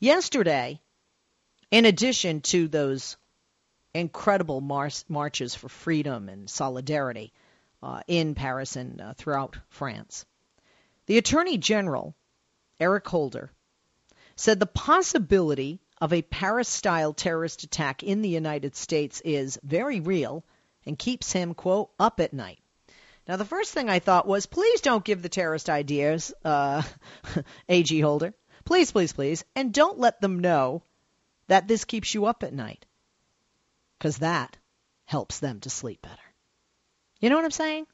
Yesterday, in addition to those incredible mar- marches for freedom and solidarity uh, in Paris and uh, throughout France, the Attorney General, Eric Holder, said the possibility of a Paris style terrorist attack in the United States is very real and keeps him, quote, up at night. Now, the first thing I thought was, please don't give the terrorist ideas, uh, AG Holder. Please, please, please. And don't let them know that this keeps you up at night. Because that helps them to sleep better. You know what I'm saying?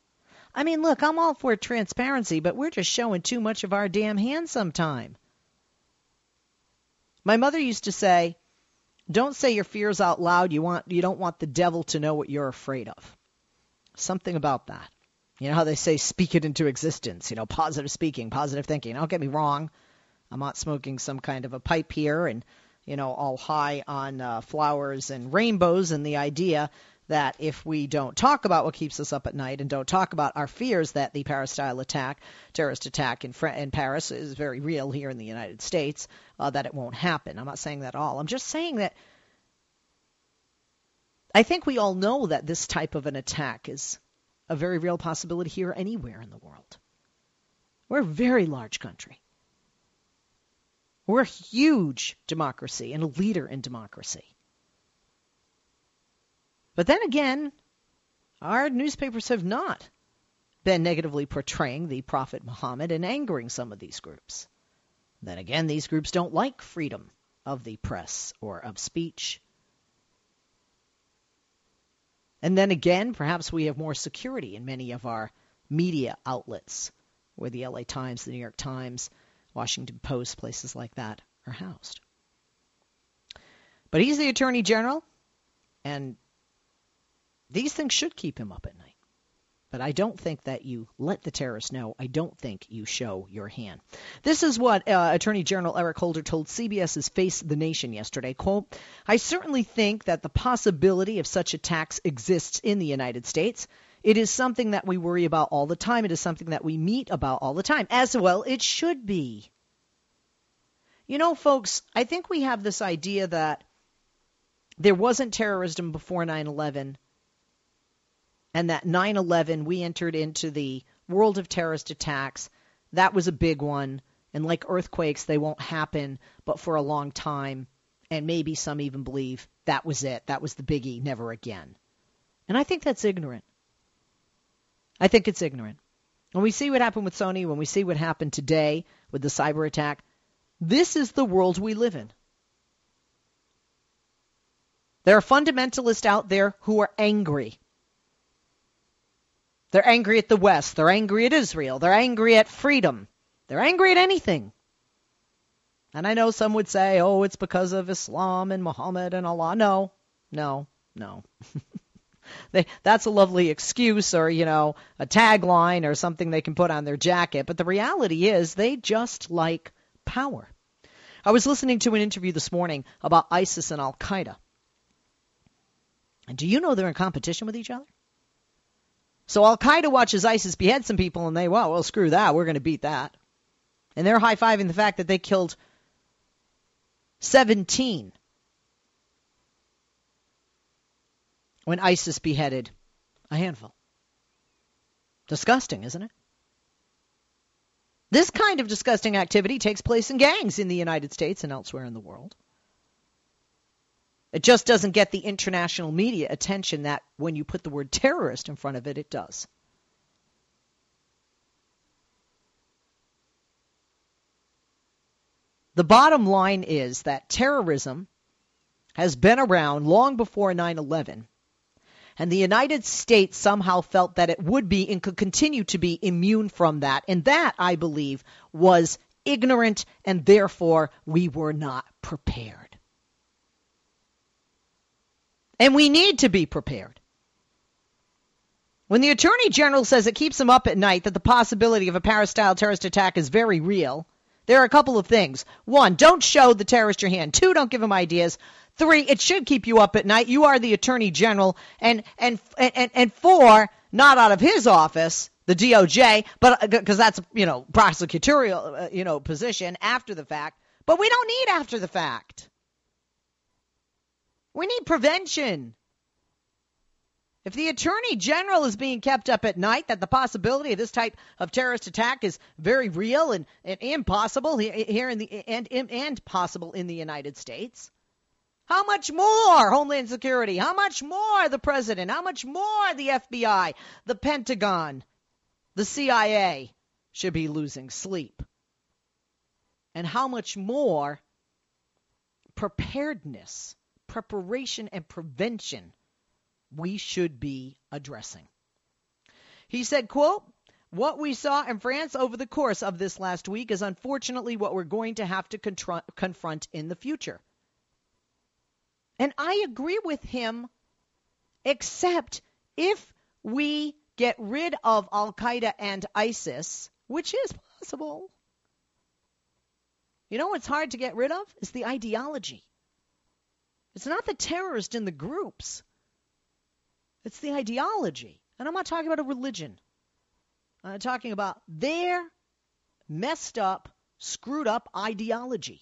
I mean, look, I'm all for transparency, but we're just showing too much of our damn hand sometime. My mother used to say, "Don't say your fears out loud. You want you don't want the devil to know what you're afraid of." Something about that. You know how they say speak it into existence, you know, positive speaking, positive thinking. Don't get me wrong. I'm not smoking some kind of a pipe here and, you know, all high on uh, flowers and rainbows and the idea that if we don't talk about what keeps us up at night and don't talk about our fears that the Paris-style attack, terrorist attack in, Fr- in Paris is very real here in the United States, uh, that it won't happen. I'm not saying that at all. I'm just saying that I think we all know that this type of an attack is a very real possibility here anywhere in the world. We're a very large country. We're a huge democracy and a leader in democracy. But then again, our newspapers have not been negatively portraying the Prophet Muhammad and angering some of these groups. Then again, these groups don't like freedom of the press or of speech. And then again, perhaps we have more security in many of our media outlets, where the LA Times, the New York Times, Washington Post, places like that are housed. But he's the Attorney General, and these things should keep him up at night. But I don't think that you let the terrorists know. I don't think you show your hand. This is what uh, Attorney General Eric Holder told CBS's Face the Nation yesterday. Quote, I certainly think that the possibility of such attacks exists in the United States. It is something that we worry about all the time. It is something that we meet about all the time. As well, it should be. You know, folks, I think we have this idea that there wasn't terrorism before 9 11 and that 9 11, we entered into the world of terrorist attacks. That was a big one. And like earthquakes, they won't happen, but for a long time. And maybe some even believe that was it. That was the biggie, never again. And I think that's ignorant. I think it's ignorant. When we see what happened with Sony, when we see what happened today with the cyber attack, this is the world we live in. There are fundamentalists out there who are angry they're angry at the West. They're angry at Israel. They're angry at freedom. They're angry at anything. And I know some would say, oh, it's because of Islam and Muhammad and Allah. No, no, no. they, that's a lovely excuse or, you know, a tagline or something they can put on their jacket. But the reality is they just like power. I was listening to an interview this morning about ISIS and Al Qaeda. And do you know they're in competition with each other? So Al Qaeda watches ISIS behead some people and they, well, well, screw that. We're going to beat that. And they're high fiving the fact that they killed 17 when ISIS beheaded a handful. Disgusting, isn't it? This kind of disgusting activity takes place in gangs in the United States and elsewhere in the world. It just doesn't get the international media attention that when you put the word terrorist in front of it, it does. The bottom line is that terrorism has been around long before 9 11, and the United States somehow felt that it would be and could continue to be immune from that. And that, I believe, was ignorant, and therefore we were not prepared. And we need to be prepared. When the Attorney General says it keeps him up at night that the possibility of a Paris style terrorist attack is very real, there are a couple of things. One, don't show the terrorist your hand. Two, don't give him ideas. Three, it should keep you up at night. You are the Attorney General. And, and, and, and four, not out of his office, the DOJ, but because uh, that's, you know, prosecutorial, uh, you know, position after the fact, But we don't need after the fact. We need prevention. If the Attorney General is being kept up at night, that the possibility of this type of terrorist attack is very real and, and impossible here in the and, and possible in the United States. How much more Homeland Security? How much more the President? How much more the FBI, the Pentagon, the CIA should be losing sleep? And how much more preparedness, preparation, and prevention we should be addressing. He said, quote, what we saw in France over the course of this last week is unfortunately what we're going to have to confront in the future. And I agree with him, except if we get rid of Al Qaeda and ISIS, which is possible. You know what's hard to get rid of? Is the ideology. It's not the terrorist in the groups. It's the ideology. And I'm not talking about a religion. I'm talking about their messed up, screwed up ideology.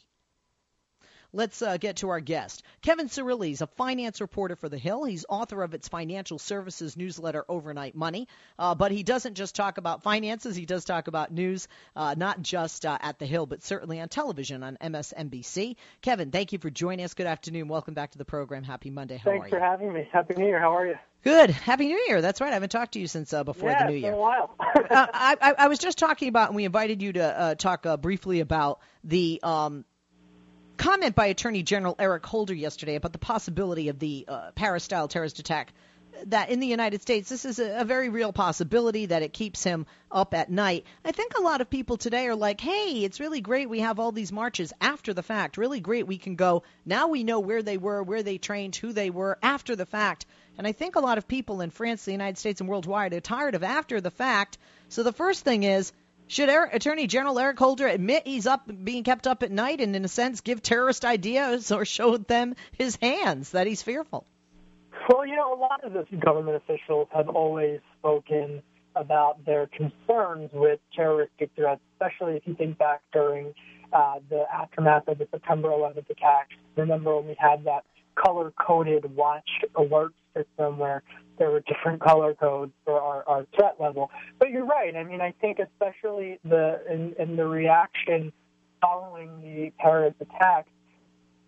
Let's uh, get to our guest. Kevin Cirilli is a finance reporter for The Hill. He's author of its financial services newsletter, Overnight Money. Uh, but he doesn't just talk about finances, he does talk about news, uh, not just uh, at The Hill, but certainly on television on MSNBC. Kevin, thank you for joining us. Good afternoon. Welcome back to the program. Happy Monday. How Thanks are you? For having me. Happy New Year. How are you? Good. Happy New Year. That's right. I haven't talked to you since uh, before yeah, the New Year. It's been a while. uh, I, I, was just talking about, and we invited you to uh, talk uh, briefly about the um, comment by Attorney General Eric Holder yesterday about the possibility of the uh, Paris style terrorist attack. That in the United States, this is a, a very real possibility that it keeps him up at night. I think a lot of people today are like, hey, it's really great we have all these marches after the fact. Really great we can go. Now we know where they were, where they trained, who they were after the fact. And I think a lot of people in France, the United States, and worldwide are tired of after the fact. So the first thing is should Attorney General Eric Holder admit he's up being kept up at night and, in a sense, give terrorist ideas or show them his hands that he's fearful? Well, you know, a lot of the government officials have always spoken about their concerns with terroristic threats, especially if you think back during uh, the aftermath of the September 11th attacks. Remember when we had that color-coded watch alert system where there were different color codes for our, our threat level. But you're right. I mean, I think especially the in, in the reaction following the Paris attack,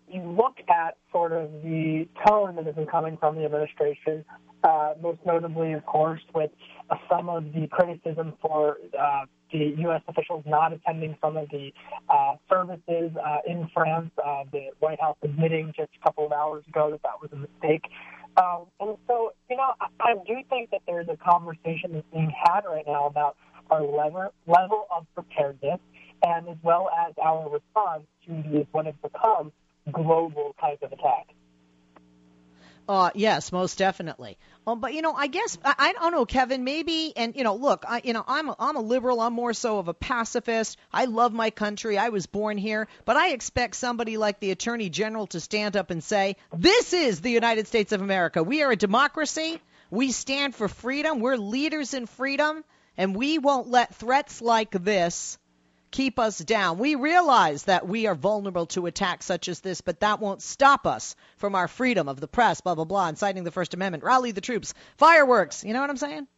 you look at sort of the tone that has been coming from the administration, uh, most notably, of course, with uh, some of the criticism for uh, the U.S. officials not attending some of the uh, services uh, in France. Uh, the White House admitting just a couple of hours ago that that was a mistake. Um, and so, you know, I, I do think that there's a conversation that's being had right now about our level, level of preparedness and as well as our response to these what have become global type of attacks. Uh, yes, most definitely. Um, but you know, I guess I, I don't know, Kevin. Maybe, and you know, look, I, you know, I'm a, I'm a liberal. I'm more so of a pacifist. I love my country. I was born here, but I expect somebody like the Attorney General to stand up and say, "This is the United States of America. We are a democracy. We stand for freedom. We're leaders in freedom, and we won't let threats like this." Keep us down. We realize that we are vulnerable to attacks such as this, but that won't stop us from our freedom of the press, blah, blah, blah, inciting the First Amendment, rally the troops, fireworks. You know what I'm saying?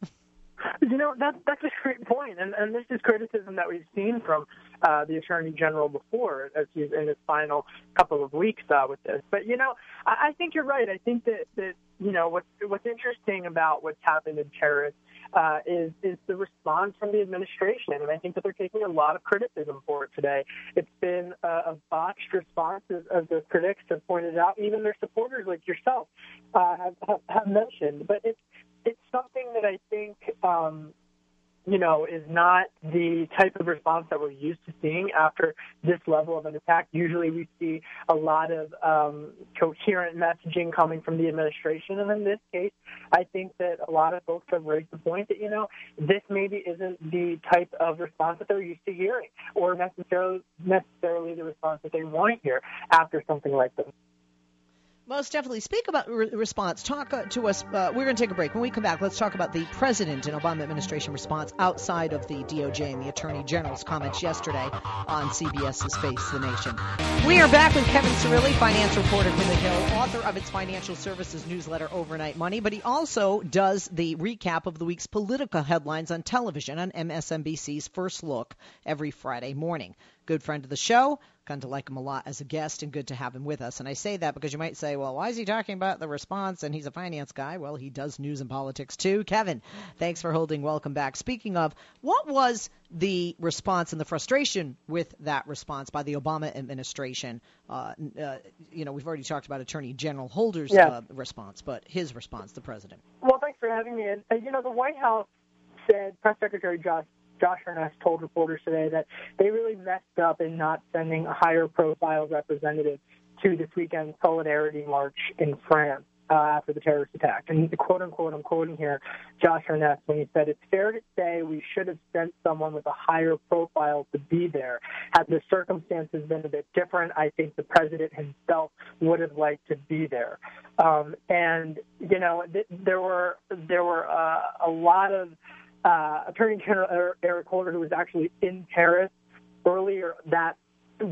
You know, that, that's a great point. And, and this is criticism that we've seen from uh, the Attorney General before as he's in his final couple of weeks uh, with this. But, you know, I, I think you're right. I think that, that you know, what's, what's interesting about what's happened in Paris uh, is is the response from the administration, and I think that they're taking a lot of criticism for it today. It's been a, a botched response, as, as the critics have pointed out. Even their supporters, like yourself, uh, have, have have mentioned. But it's it's something that I think um, you know, is not the type of response that we're used to seeing after this level of an attack. Usually we see a lot of um, coherent messaging coming from the administration. And in this case, I think that a lot of folks have raised the point that, you know, this maybe isn't the type of response that they're used to hearing or necessarily, necessarily the response that they want to hear after something like this. Most definitely. Speak about re- response. Talk uh, to us. Uh, we're going to take a break. When we come back, let's talk about the president and Obama administration response outside of the DOJ and the Attorney General's comments yesterday on CBS's Face the Nation. We are back with Kevin Cirilli, finance reporter for The Hill, author of its financial services newsletter Overnight Money, but he also does the recap of the week's political headlines on television on MSNBC's First Look every Friday morning. Good friend of the show To like him a lot as a guest and good to have him with us. And I say that because you might say, well, why is he talking about the response and he's a finance guy? Well, he does news and politics too. Kevin, thanks for holding. Welcome back. Speaking of, what was the response and the frustration with that response by the Obama administration? Uh, uh, you know, we've already talked about Attorney General Holder's yeah. uh, response, but his response, the president. Well, thanks for having me. And, you know, the White House said, Press Secretary Josh Josh Earnest told reporters today that they really messed up in not sending a higher profile representative to this weekend's Solidarity March in France uh, after the terrorist attack. And quote unquote, I'm quoting here Josh Earnest when he said, It's fair to say we should have sent someone with a higher profile to be there. Had the circumstances been a bit different, I think the president himself would have liked to be there. Um, and, you know, th- there were, there were uh, a lot of uh, Attorney General Eric Holder, who was actually in Paris earlier that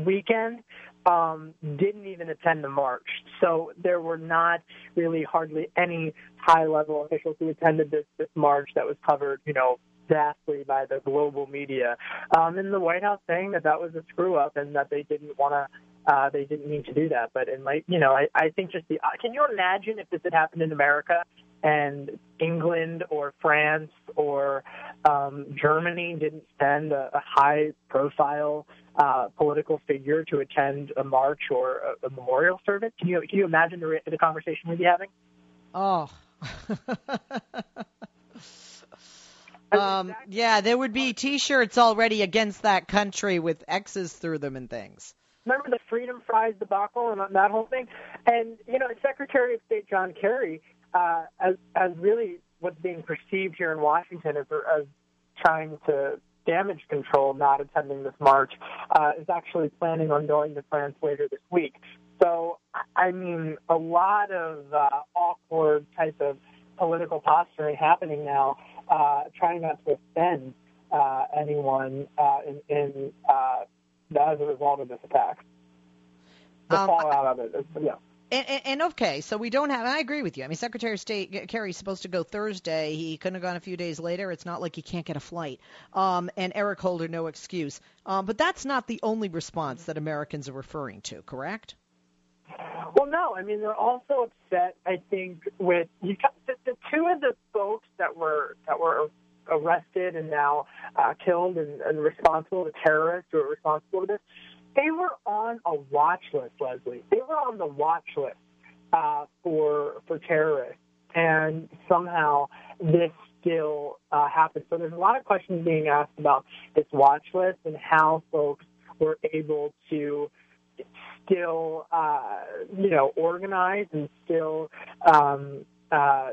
weekend, um, didn't even attend the march. So there were not really hardly any high-level officials who attended this this march that was covered, you know, vastly by the global media. Um, and the White House saying that that was a screw up and that they didn't want to. Uh, they didn't mean to do that, but in like you know, I, I think just the. Uh, can you imagine if this had happened in America and England or France or um, Germany didn't send a, a high profile uh, political figure to attend a march or a, a memorial service. Can you can you imagine the, the conversation we'd be having? Oh. um, yeah, there would be T-shirts already against that country with X's through them and things. Remember the Freedom Fries debacle and that whole thing? And you know, Secretary of State John Kerry uh, as as really what's being perceived here in Washington as as trying to damage control, not attending this march, uh, is actually planning on going to France later this week. So, I mean, a lot of uh, awkward type of political posturing happening now, uh, trying not to offend uh, anyone uh, in, in uh, as a result of this attack. The um, fallout of it, is, yeah. And, and, and, okay, so we don't have. I agree with you. I mean, Secretary of State Kerry's supposed to go Thursday. He couldn't have gone a few days later. It's not like he can't get a flight. Um, and Eric Holder, no excuse. Um, but that's not the only response that Americans are referring to, correct? Well, no. I mean, they're also upset. I think with you, the, the two of the folks that were that were arrested and now uh, killed and, and responsible, the terrorists who are responsible for this they were on a watch list, Leslie. They were on the watch list uh, for for terrorists, and somehow this still uh, happened. So there's a lot of questions being asked about this watch list and how folks were able to still, uh, you know, organize and still um, uh,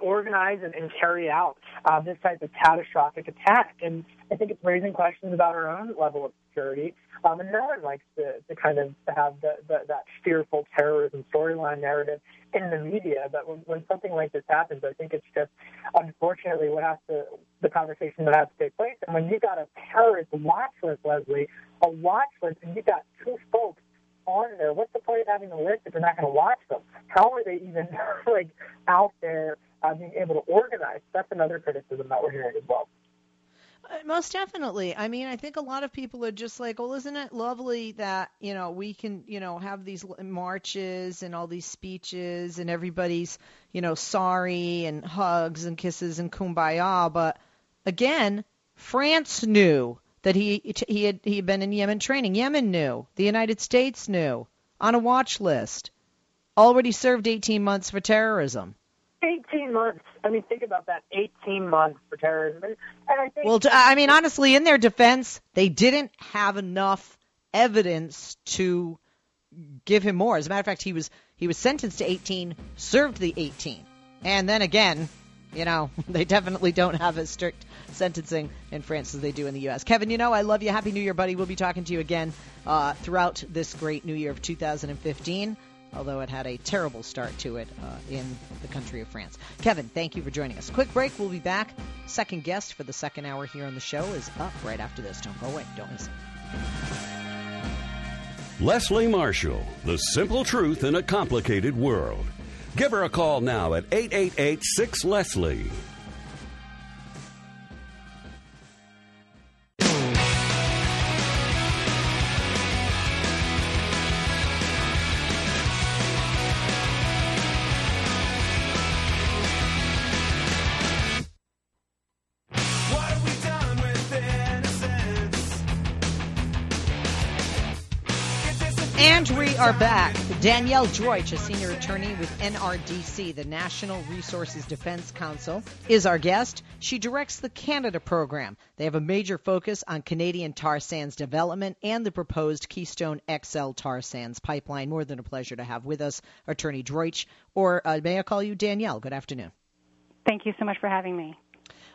organize and, and carry out uh, this type of catastrophic attack. And I think it's raising questions about our own level of security. Um, and one likes to, to kind of have the, the, that fearful terrorism storyline narrative in the media. But when, when something like this happens, I think it's just unfortunately what has to the conversation that has to take place. And when you got a terrorist watch list, Leslie, a watch list, and you got two folks on there. What's the point of having a list if you're not going to watch them? How are they even like out there uh, being able to organize? That's another criticism that we're hearing as well. Uh, most definitely. I mean, I think a lot of people are just like, well, isn't it lovely that, you know, we can, you know, have these marches and all these speeches and everybody's, you know, sorry and hugs and kisses and kumbaya. But again, France knew that he he had he had been in Yemen training. Yemen knew. The United States knew. On a watch list. Already served 18 months for terrorism. 18 months. I mean, think about that. 18 months for terrorism. And I think. Well, I mean, honestly, in their defense, they didn't have enough evidence to give him more. As a matter of fact, he was he was sentenced to 18, served the 18, and then again, you know, they definitely don't have as strict sentencing in France as they do in the U.S. Kevin, you know, I love you. Happy New Year, buddy. We'll be talking to you again uh, throughout this great New Year of 2015. Although it had a terrible start to it uh, in the country of France. Kevin, thank you for joining us. Quick break. We'll be back. Second guest for the second hour here on the show is up right after this. Don't go away. Don't miss it. Leslie Marshall, the simple truth in a complicated world. Give her a call now at 888 6 Leslie. Danielle Droitsch, a senior attorney with NRDC, the National Resources Defense Council, is our guest. She directs the Canada program. They have a major focus on Canadian tar sands development and the proposed Keystone XL tar sands pipeline. More than a pleasure to have with us Attorney Droitsch, or uh, may I call you Danielle? Good afternoon. Thank you so much for having me.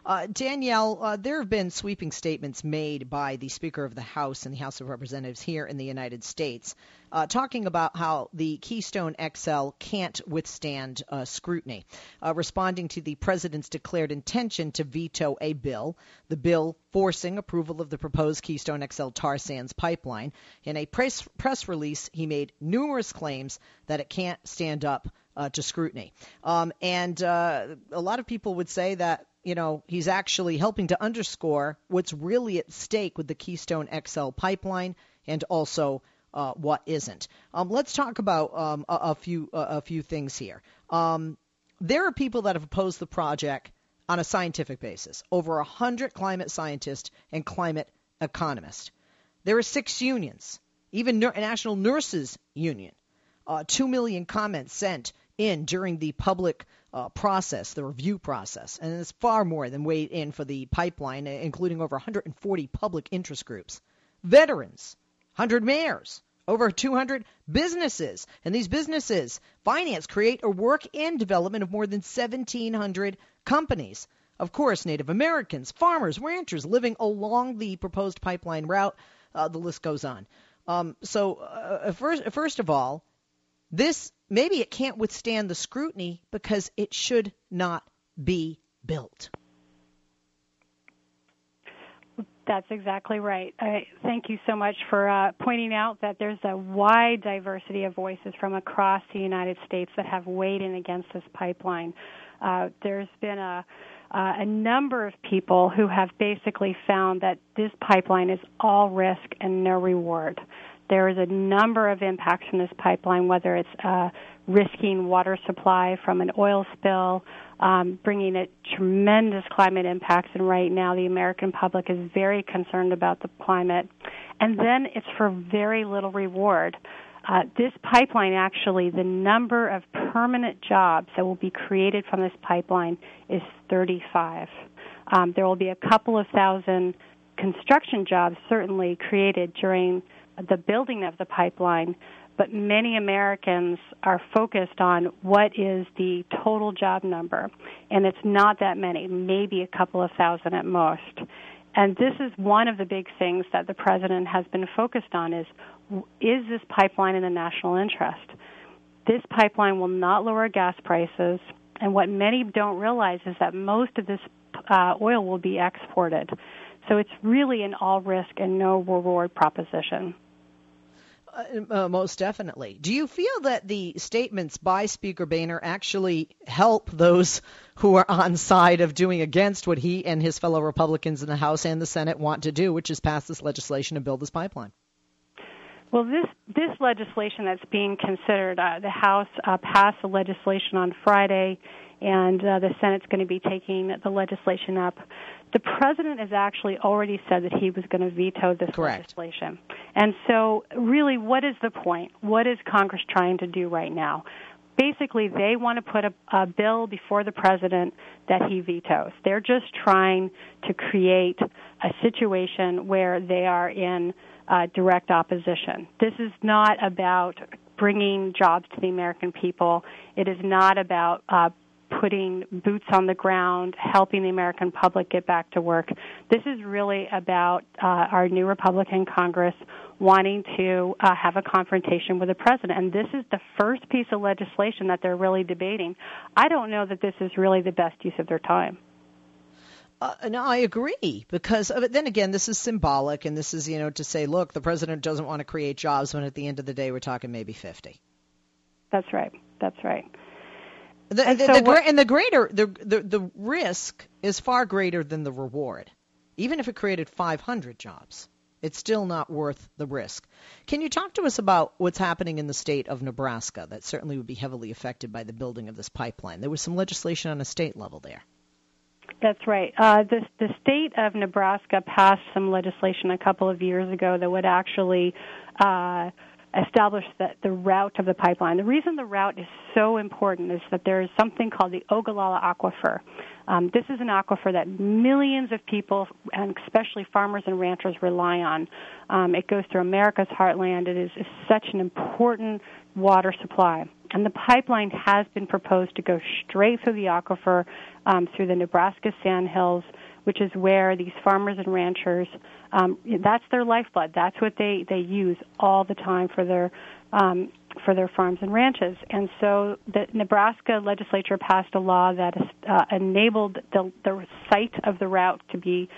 Uh, Danielle, uh, there have been sweeping statements made by the Speaker of the House and the House of Representatives here in the United States uh, talking about how the Keystone XL can't withstand uh, scrutiny, uh, responding to the President's declared intention to veto a bill, the bill forcing approval of the proposed Keystone XL tar sands pipeline. In a press, press release, he made numerous claims that it can't stand up uh, to scrutiny. Um, and uh, a lot of people would say that you know, he's actually helping to underscore what's really at stake with the Keystone XL pipeline and also uh, what isn't. Um, let's talk about um, a, a, few uh, a few things here. Um, there are people that have opposed the project on a scientific basis. Over a hundred climate scientists and climate economists. There are six unions, even National Nurses Union. Uh, Two million comments sent in during the public uh, process, the review process, and it's far more than weighed in for the pipeline, including over 140 public interest groups, veterans, 100 mayors, over 200 businesses, and these businesses finance, create, or work in development of more than 1,700 companies. Of course, Native Americans, farmers, ranchers living along the proposed pipeline route. Uh, the list goes on. Um, so, uh, first, first of all, this maybe it can't withstand the scrutiny because it should not be built. That's exactly right. I thank you so much for uh, pointing out that there's a wide diversity of voices from across the United States that have weighed in against this pipeline. Uh, there's been a uh, a number of people who have basically found that this pipeline is all risk and no reward. There is a number of impacts from this pipeline, whether it's uh, risking water supply from an oil spill, um, bringing it tremendous climate impacts, and right now the American public is very concerned about the climate. And then it's for very little reward. Uh, this pipeline, actually, the number of permanent jobs that will be created from this pipeline is 35. Um, there will be a couple of thousand construction jobs certainly created during the building of the pipeline, but many Americans are focused on what is the total job number, and it's not that many, maybe a couple of thousand at most. And this is one of the big things that the president has been focused on is is this pipeline in the national interest? This pipeline will not lower gas prices, and what many don't realize is that most of this uh, oil will be exported. So it's really an all risk and no reward proposition. Uh, uh, most definitely. Do you feel that the statements by Speaker Boehner actually help those who are on side of doing against what he and his fellow Republicans in the House and the Senate want to do, which is pass this legislation and build this pipeline? Well, this this legislation that's being considered, uh, the House uh, passed the legislation on Friday, and uh, the Senate's going to be taking the legislation up the president has actually already said that he was going to veto this Correct. legislation. And so, really, what is the point? What is Congress trying to do right now? Basically, they want to put a, a bill before the president that he vetoes. They're just trying to create a situation where they are in uh, direct opposition. This is not about bringing jobs to the American people. It is not about uh, putting boots on the ground, helping the American public get back to work. This is really about uh, our new Republican Congress wanting to uh, have a confrontation with the president. And this is the first piece of legislation that they're really debating. I don't know that this is really the best use of their time. Uh, no, I agree because but then again, this is symbolic, and this is you know to say, look, the president doesn't want to create jobs when at the end of the day we're talking maybe fifty. That's right. That's right. The, and, the, so the, what, and the greater the, the the risk is far greater than the reward. Even if it created 500 jobs, it's still not worth the risk. Can you talk to us about what's happening in the state of Nebraska that certainly would be heavily affected by the building of this pipeline? There was some legislation on a state level there. That's right. Uh, the, the state of Nebraska passed some legislation a couple of years ago that would actually uh, establish that the route of the pipeline. The reason the route is so important is that there is something called the Ogallala Aquifer. Um, this is an aquifer that millions of people, and especially farmers and ranchers, rely on. Um, it goes through America's heartland. It is, is such an important water supply. And the pipeline has been proposed to go straight through the aquifer, um, through the Nebraska Sandhills, which is where these farmers and ranchers, um, that's their lifeblood. That's what they, they use all the time for their um, for their farms and ranches. And so the Nebraska legislature passed a law that uh, enabled the, the site of the route to be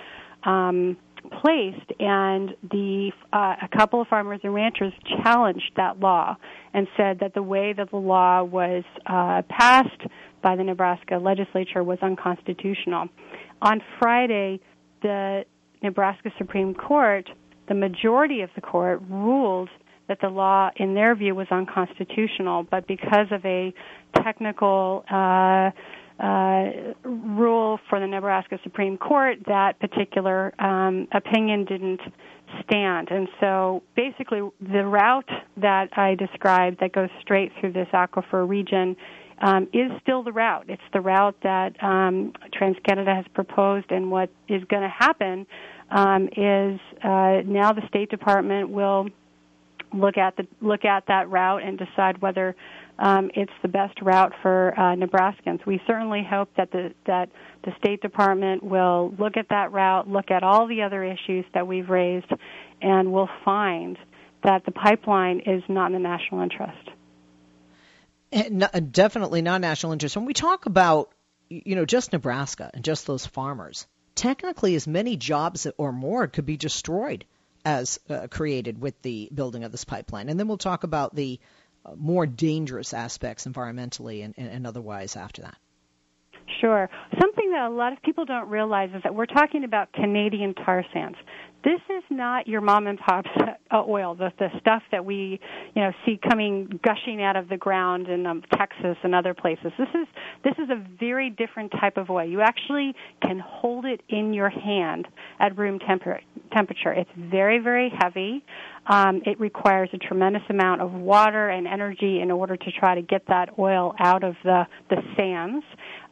um, placed, and the uh, a couple of farmers and ranchers challenged that law and said that the way that the law was uh, passed by the Nebraska legislature was unconstitutional. On Friday, the Nebraska Supreme Court, the majority of the court, ruled that the law, in their view, was unconstitutional, but because of a technical uh, uh, rule for the Nebraska Supreme Court, that particular um, opinion didn't stand. And so basically, the route that I described that goes straight through this aquifer region um, is still the route. It's the route that um, TransCanada has proposed, and what is going to happen um, is uh, now the State Department will look at the look at that route and decide whether um, it's the best route for uh, Nebraskans. We certainly hope that the that the State Department will look at that route, look at all the other issues that we've raised, and will find that the pipeline is not in the national interest. Definitely not national interest. When we talk about you know just Nebraska and just those farmers, technically as many jobs or more could be destroyed as uh, created with the building of this pipeline. And then we'll talk about the uh, more dangerous aspects environmentally and, and otherwise after that. Sure. Something that a lot of people don't realize is that we're talking about Canadian tar sands this is not your mom and pop's uh, oil, the, the stuff that we, you know, see coming gushing out of the ground in um, Texas and other places. This is this is a very different type of oil. You actually can hold it in your hand at room temper- temperature. It's very very heavy. Um, it requires a tremendous amount of water and energy in order to try to get that oil out of the the sands.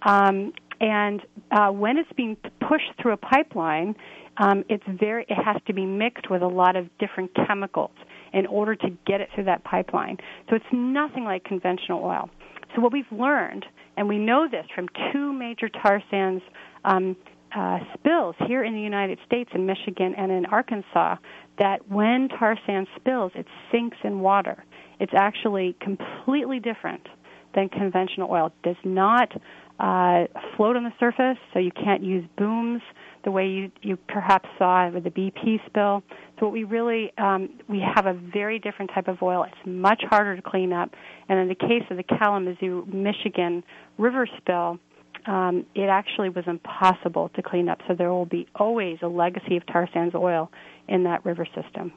Um, and uh, when it's being pushed through a pipeline, um, it's very it has to be mixed with a lot of different chemicals in order to get it through that pipeline. So it's nothing like conventional oil. So what we've learned, and we know this from two major tar sands um, uh, spills here in the United States, in Michigan and in Arkansas, that when tar sand spills, it sinks in water. It's actually completely different than conventional oil. It does not uh, float on the surface, so you can't use booms the way you, you perhaps saw with the BP spill. So what we really um, we have a very different type of oil. It's much harder to clean up, and in the case of the Kalamazoo, Michigan river spill, um, it actually was impossible to clean up. So there will be always a legacy of tar sands oil in that river system.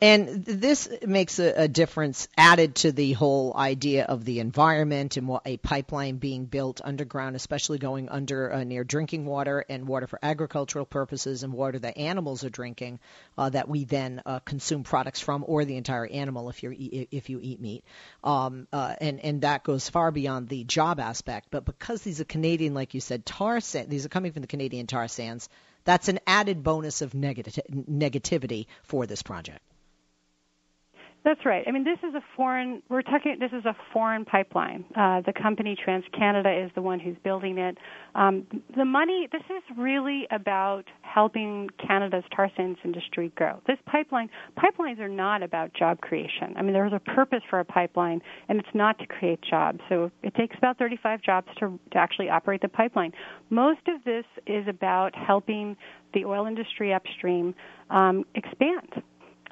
And this makes a, a, difference added to the whole idea of the environment and what a pipeline being built underground, especially going under uh, near drinking water and water for agricultural purposes and water that animals are drinking uh, that we then uh, consume products from, or the entire animal if you if you eat meat. Um, uh, and and that goes far beyond the job aspect. But because these are Canadian, like you said, tar sand, these are coming from the Canadian tar sands. That's an added bonus of negati- negativity for this project. That's right. I mean, this is a foreign. We're talking. This is a foreign pipeline. Uh, the company TransCanada is the one who's building it. Um, the money. This is really about helping Canada's tar sands industry grow. This pipeline. Pipelines are not about job creation. I mean, there's a purpose for a pipeline, and it's not to create jobs. So it takes about 35 jobs to to actually operate the pipeline. Most of this is about helping the oil industry upstream um, expand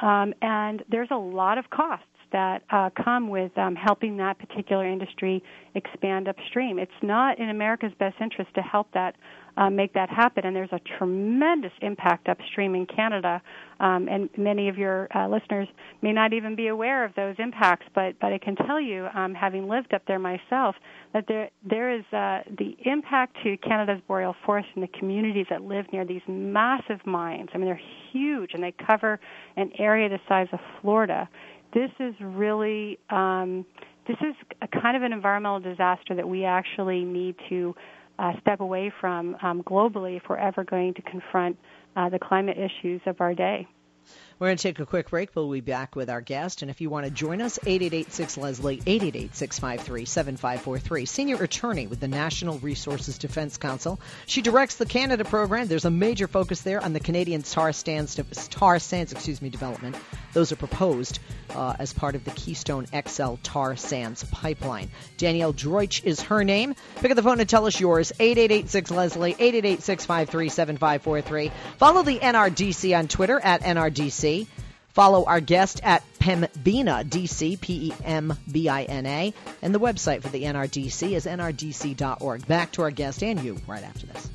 um, and there's a lot of costs that uh, come with um, helping that particular industry expand upstream. It's not in America's best interest to help that uh, make that happen. And there's a tremendous impact upstream in Canada, um, and many of your uh, listeners may not even be aware of those impacts. But but I can tell you, um, having lived up there myself, that there there is uh, the impact to Canada's boreal forest and the communities that live near these massive mines. I mean, they're huge, and they cover an area the size of Florida. This is really um, this is a kind of an environmental disaster that we actually need to uh, step away from um, globally if we're ever going to confront uh, the climate issues of our day. We're going to take a quick break. We'll be back with our guest. And if you want to join us, 888 Leslie, 888 653 7543. Senior attorney with the National Resources Defense Council. She directs the Canada program. There's a major focus there on the Canadian tar sands, tar sands excuse me, development. Those are proposed uh, as part of the Keystone XL tar sands pipeline. Danielle Droitsch is her name. Pick up the phone and tell us yours. 888 Leslie, 888 653 7543. Follow the NRDC on Twitter at NRDC. Follow our guest at Pembina DC, P E M B I N A, and the website for the NRDC is nrdc.org. Back to our guest and you right after this.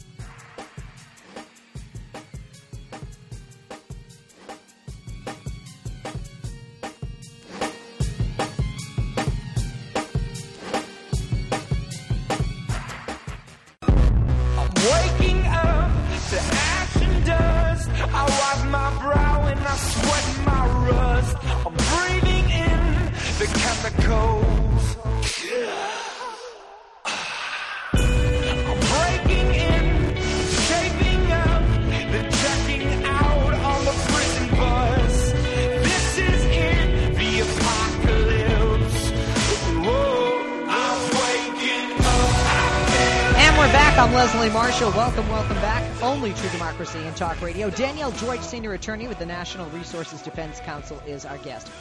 Welcome, welcome back. Only True Democracy and Talk Radio. Danielle Droitsch, Senior Attorney with the National Resources Defense Council, is our guest.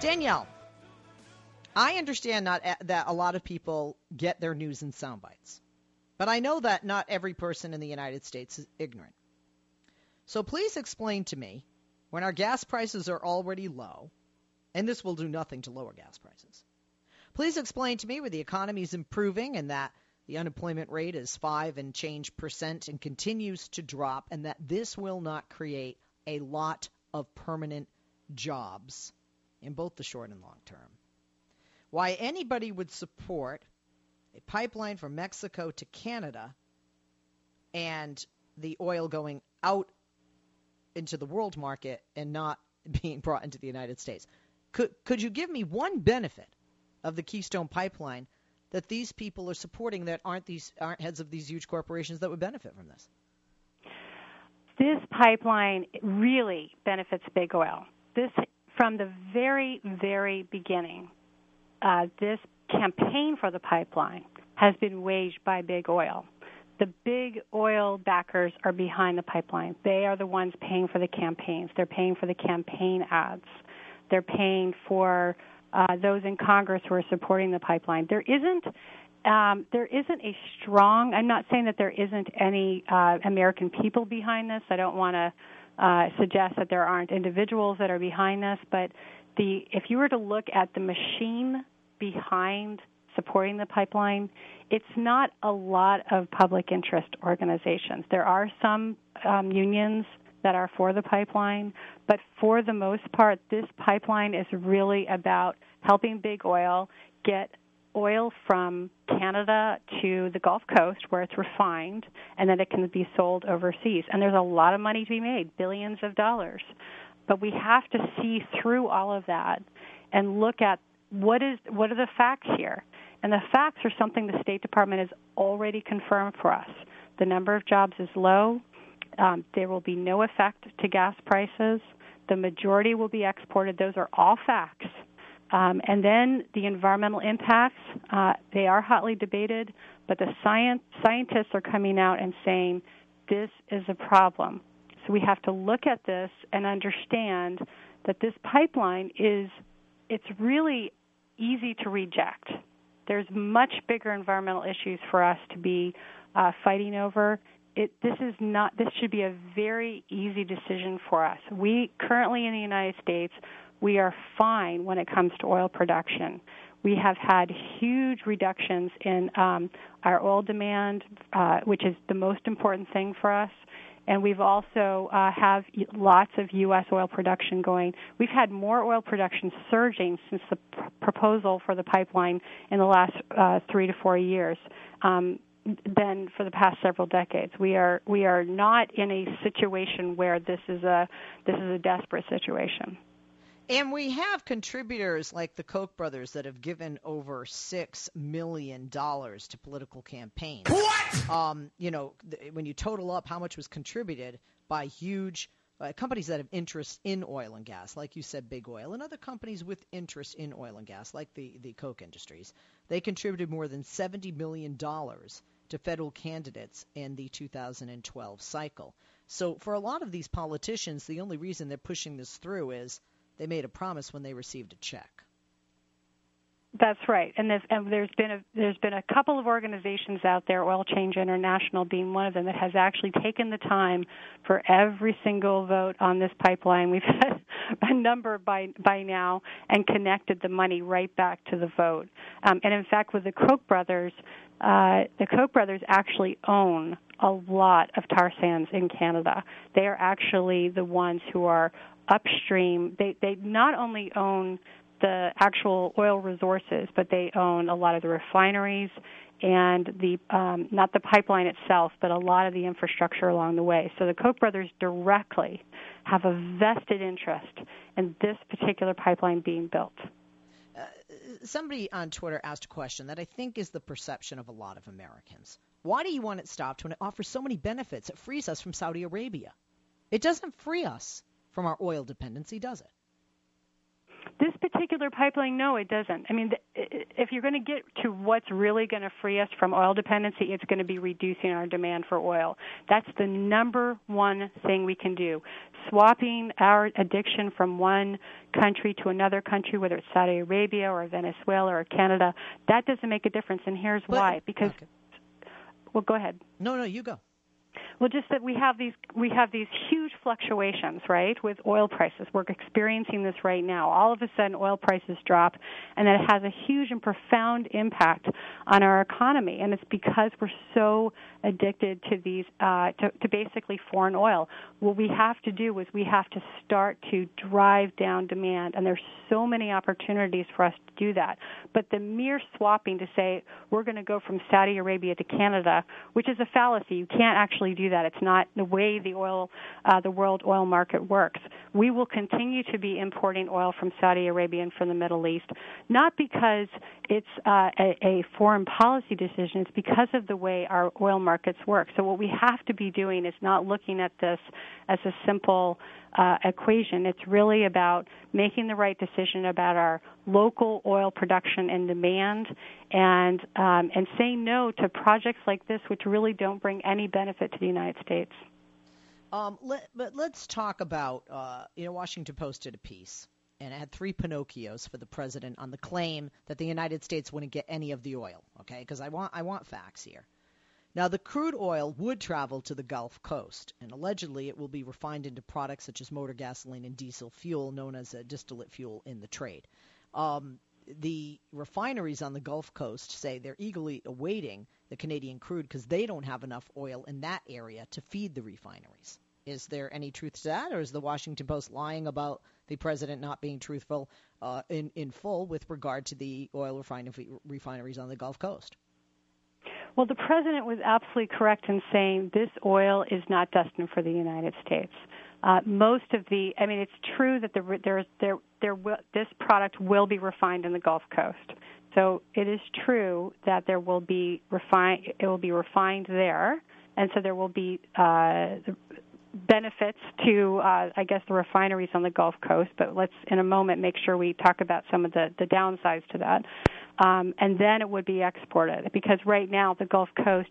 Danielle, I understand not eh, that a lot of people get their news in sound bites, but I know that not every person in the United States is ignorant. So please explain to me when our gas prices are already low, and this will do nothing to lower gas prices. Please explain to me where the economy is improving and that the unemployment rate is 5 and change percent and continues to drop, and that this will not create a lot of permanent jobs in both the short and long term. Why anybody would support a pipeline from Mexico to Canada and the oil going out into the world market and not being brought into the United States. Could could you give me one benefit of the Keystone pipeline that these people are supporting that aren't these aren't heads of these huge corporations that would benefit from this? This pipeline really benefits big oil. This from the very very beginning. Uh, this campaign for the pipeline has been waged by big oil. The big oil backers are behind the pipeline. They are the ones paying for the campaigns. They're paying for the campaign ads. They're paying for uh, those in Congress who are supporting the pipeline. There isn't um, there isn't a strong. I'm not saying that there isn't any uh, American people behind this. I don't want to uh, suggest that there aren't individuals that are behind this, but the if you were to look at the machine behind supporting the pipeline, it's not a lot of public interest organizations. There are some um, unions that are for the pipeline, but for the most part, this pipeline is really about helping big oil get oil from Canada to the Gulf Coast where it's refined and then it can be sold overseas. And there's a lot of money to be made, billions of dollars. But we have to see through all of that and look at what is what are the facts here. And the facts are something the State Department has already confirmed for us. The number of jobs is low. Um, there will be no effect to gas prices. The majority will be exported. Those are all facts Um, and then the environmental impacts, uh, they are hotly debated, but the science, scientists are coming out and saying this is a problem. So we have to look at this and understand that this pipeline is, it's really easy to reject. There's much bigger environmental issues for us to be uh, fighting over. It, this is not. This should be a very easy decision for us. We currently in the United States, we are fine when it comes to oil production. We have had huge reductions in um, our oil demand, uh, which is the most important thing for us and we've also uh, have lots of U.S. oil production going. We've had more oil production surging since the pr- proposal for the pipeline in the last uh, three to four years. Um, than for the past several decades. We are we are not in a situation where this is a this is a desperate situation. And we have contributors like the Koch brothers that have given over six million dollars to political campaigns. What? Um, you know, th- when you total up how much was contributed by huge uh, companies that have interest in oil and gas, like you said, big oil, and other companies with interest in oil and gas, like the the Koch industries, they contributed more than seventy million dollars to federal candidates in the 2012 cycle. So for a lot of these politicians, the only reason they're pushing this through is they made a promise when they received a check. That's right, and, and there's been a there's been a couple of organizations out there, Oil Change International being one of them, that has actually taken the time for every single vote on this pipeline. We've had a number by by now, and connected the money right back to the vote. Um, and in fact, with the Koch brothers, uh, the Koch brothers actually own a lot of tar sands in Canada. They are actually the ones who are upstream. They they not only own the actual oil resources, but they own a lot of the refineries and the um, not the pipeline itself, but a lot of the infrastructure along the way. So the Koch brothers directly have a vested interest in this particular pipeline being built. Uh, somebody on Twitter asked a question that I think is the perception of a lot of Americans. Why do you want it stopped when it offers so many benefits? It frees us from Saudi Arabia. It doesn't free us from our oil dependency, does it? This particular pipeline, no, it doesn't. I mean, if you're going to get to what's really going to free us from oil dependency, it's going to be reducing our demand for oil. That's the number one thing we can do. Swapping our addiction from one country to another country, whether it's Saudi Arabia or Venezuela or Canada, that doesn't make a difference. And here's but, why. Because, okay. well, go ahead. No, no, you go. Well, just that we have these we have these huge fluctuations, right, with oil prices. We're experiencing this right now. All of a sudden, oil prices drop, and that has a huge and profound impact on our economy. And it's because we're so addicted to these uh, to, to basically foreign oil. What we have to do is we have to start to drive down demand, and there's so many opportunities for us to do that. But the mere swapping to say we're going to go from Saudi Arabia to Canada, which is a fallacy. You can't actually do that. It's not the way the oil, uh, the world oil market works. We will continue to be importing oil from Saudi Arabia and from the Middle East, not because it's uh, a, a foreign policy decision. It's because of the way our oil markets work. So what we have to be doing is not looking at this as a simple uh, equation. It's really about making the right decision about our local oil production and demand, and um, and saying no to projects like this, which really don't bring any benefit to the United States. Um, let, but let's talk about uh, you know Washington Post did a piece and it had three Pinocchios for the president on the claim that the United States wouldn't get any of the oil. Okay, because I want I want facts here. Now, the crude oil would travel to the Gulf Coast, and allegedly it will be refined into products such as motor gasoline and diesel fuel, known as a distillate fuel in the trade. Um, the refineries on the Gulf Coast say they're eagerly awaiting the Canadian crude because they don't have enough oil in that area to feed the refineries. Is there any truth to that, or is the Washington Post lying about the president not being truthful uh, in in full with regard to the oil refineries on the Gulf Coast? Well, the president was absolutely correct in saying this oil is not destined for the United States. Uh, most of the, I mean, it's true that the, there, there, there will, this product will be refined in the Gulf Coast. So it is true that there will be refine, it will be refined there, and so there will be uh, benefits to, uh, I guess, the refineries on the Gulf Coast, but let's in a moment make sure we talk about some of the, the downsides to that. Um, and then it would be exported because right now the Gulf Coast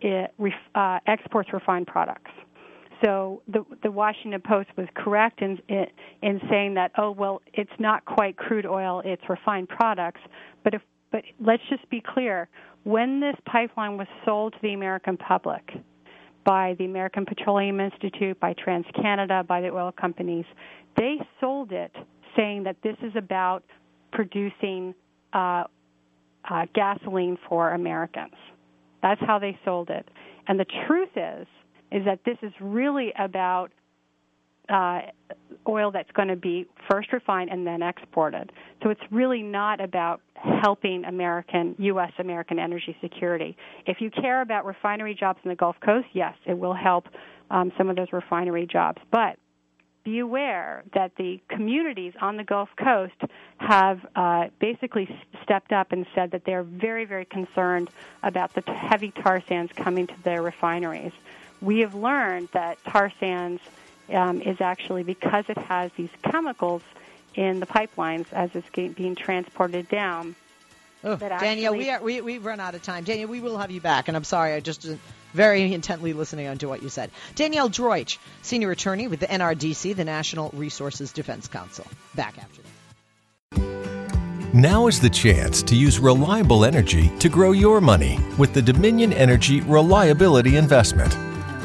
it, uh, exports refined products. So the the Washington Post was correct in in saying that oh well it's not quite crude oil it's refined products. But if but let's just be clear. When this pipeline was sold to the American public by the American Petroleum Institute by TransCanada by the oil companies they sold it saying that this is about producing uh, uh, gasoline for Americans. That's how they sold it. And the truth is is that this is really about uh, oil that's going to be first refined and then exported. So it's really not about helping American, U.S. American energy security. If you care about refinery jobs in the Gulf Coast, yes, it will help um, some of those refinery jobs. But be aware that the communities on the Gulf Coast have uh, basically stepped up and said that they're very, very concerned about the heavy tar sands coming to their refineries we have learned that tar sands um, is actually because it has these chemicals in the pipelines as it's being transported down. Oh, Danielle, we are, we we've run out of time. Danielle, we will have you back, and I'm sorry, I just uh, very intently listening on to what you said. Danielle Droitsch, senior attorney with the NRDC, the National Resources Defense Council. Back after this. Now is the chance to use reliable energy to grow your money with the Dominion Energy Reliability Investment.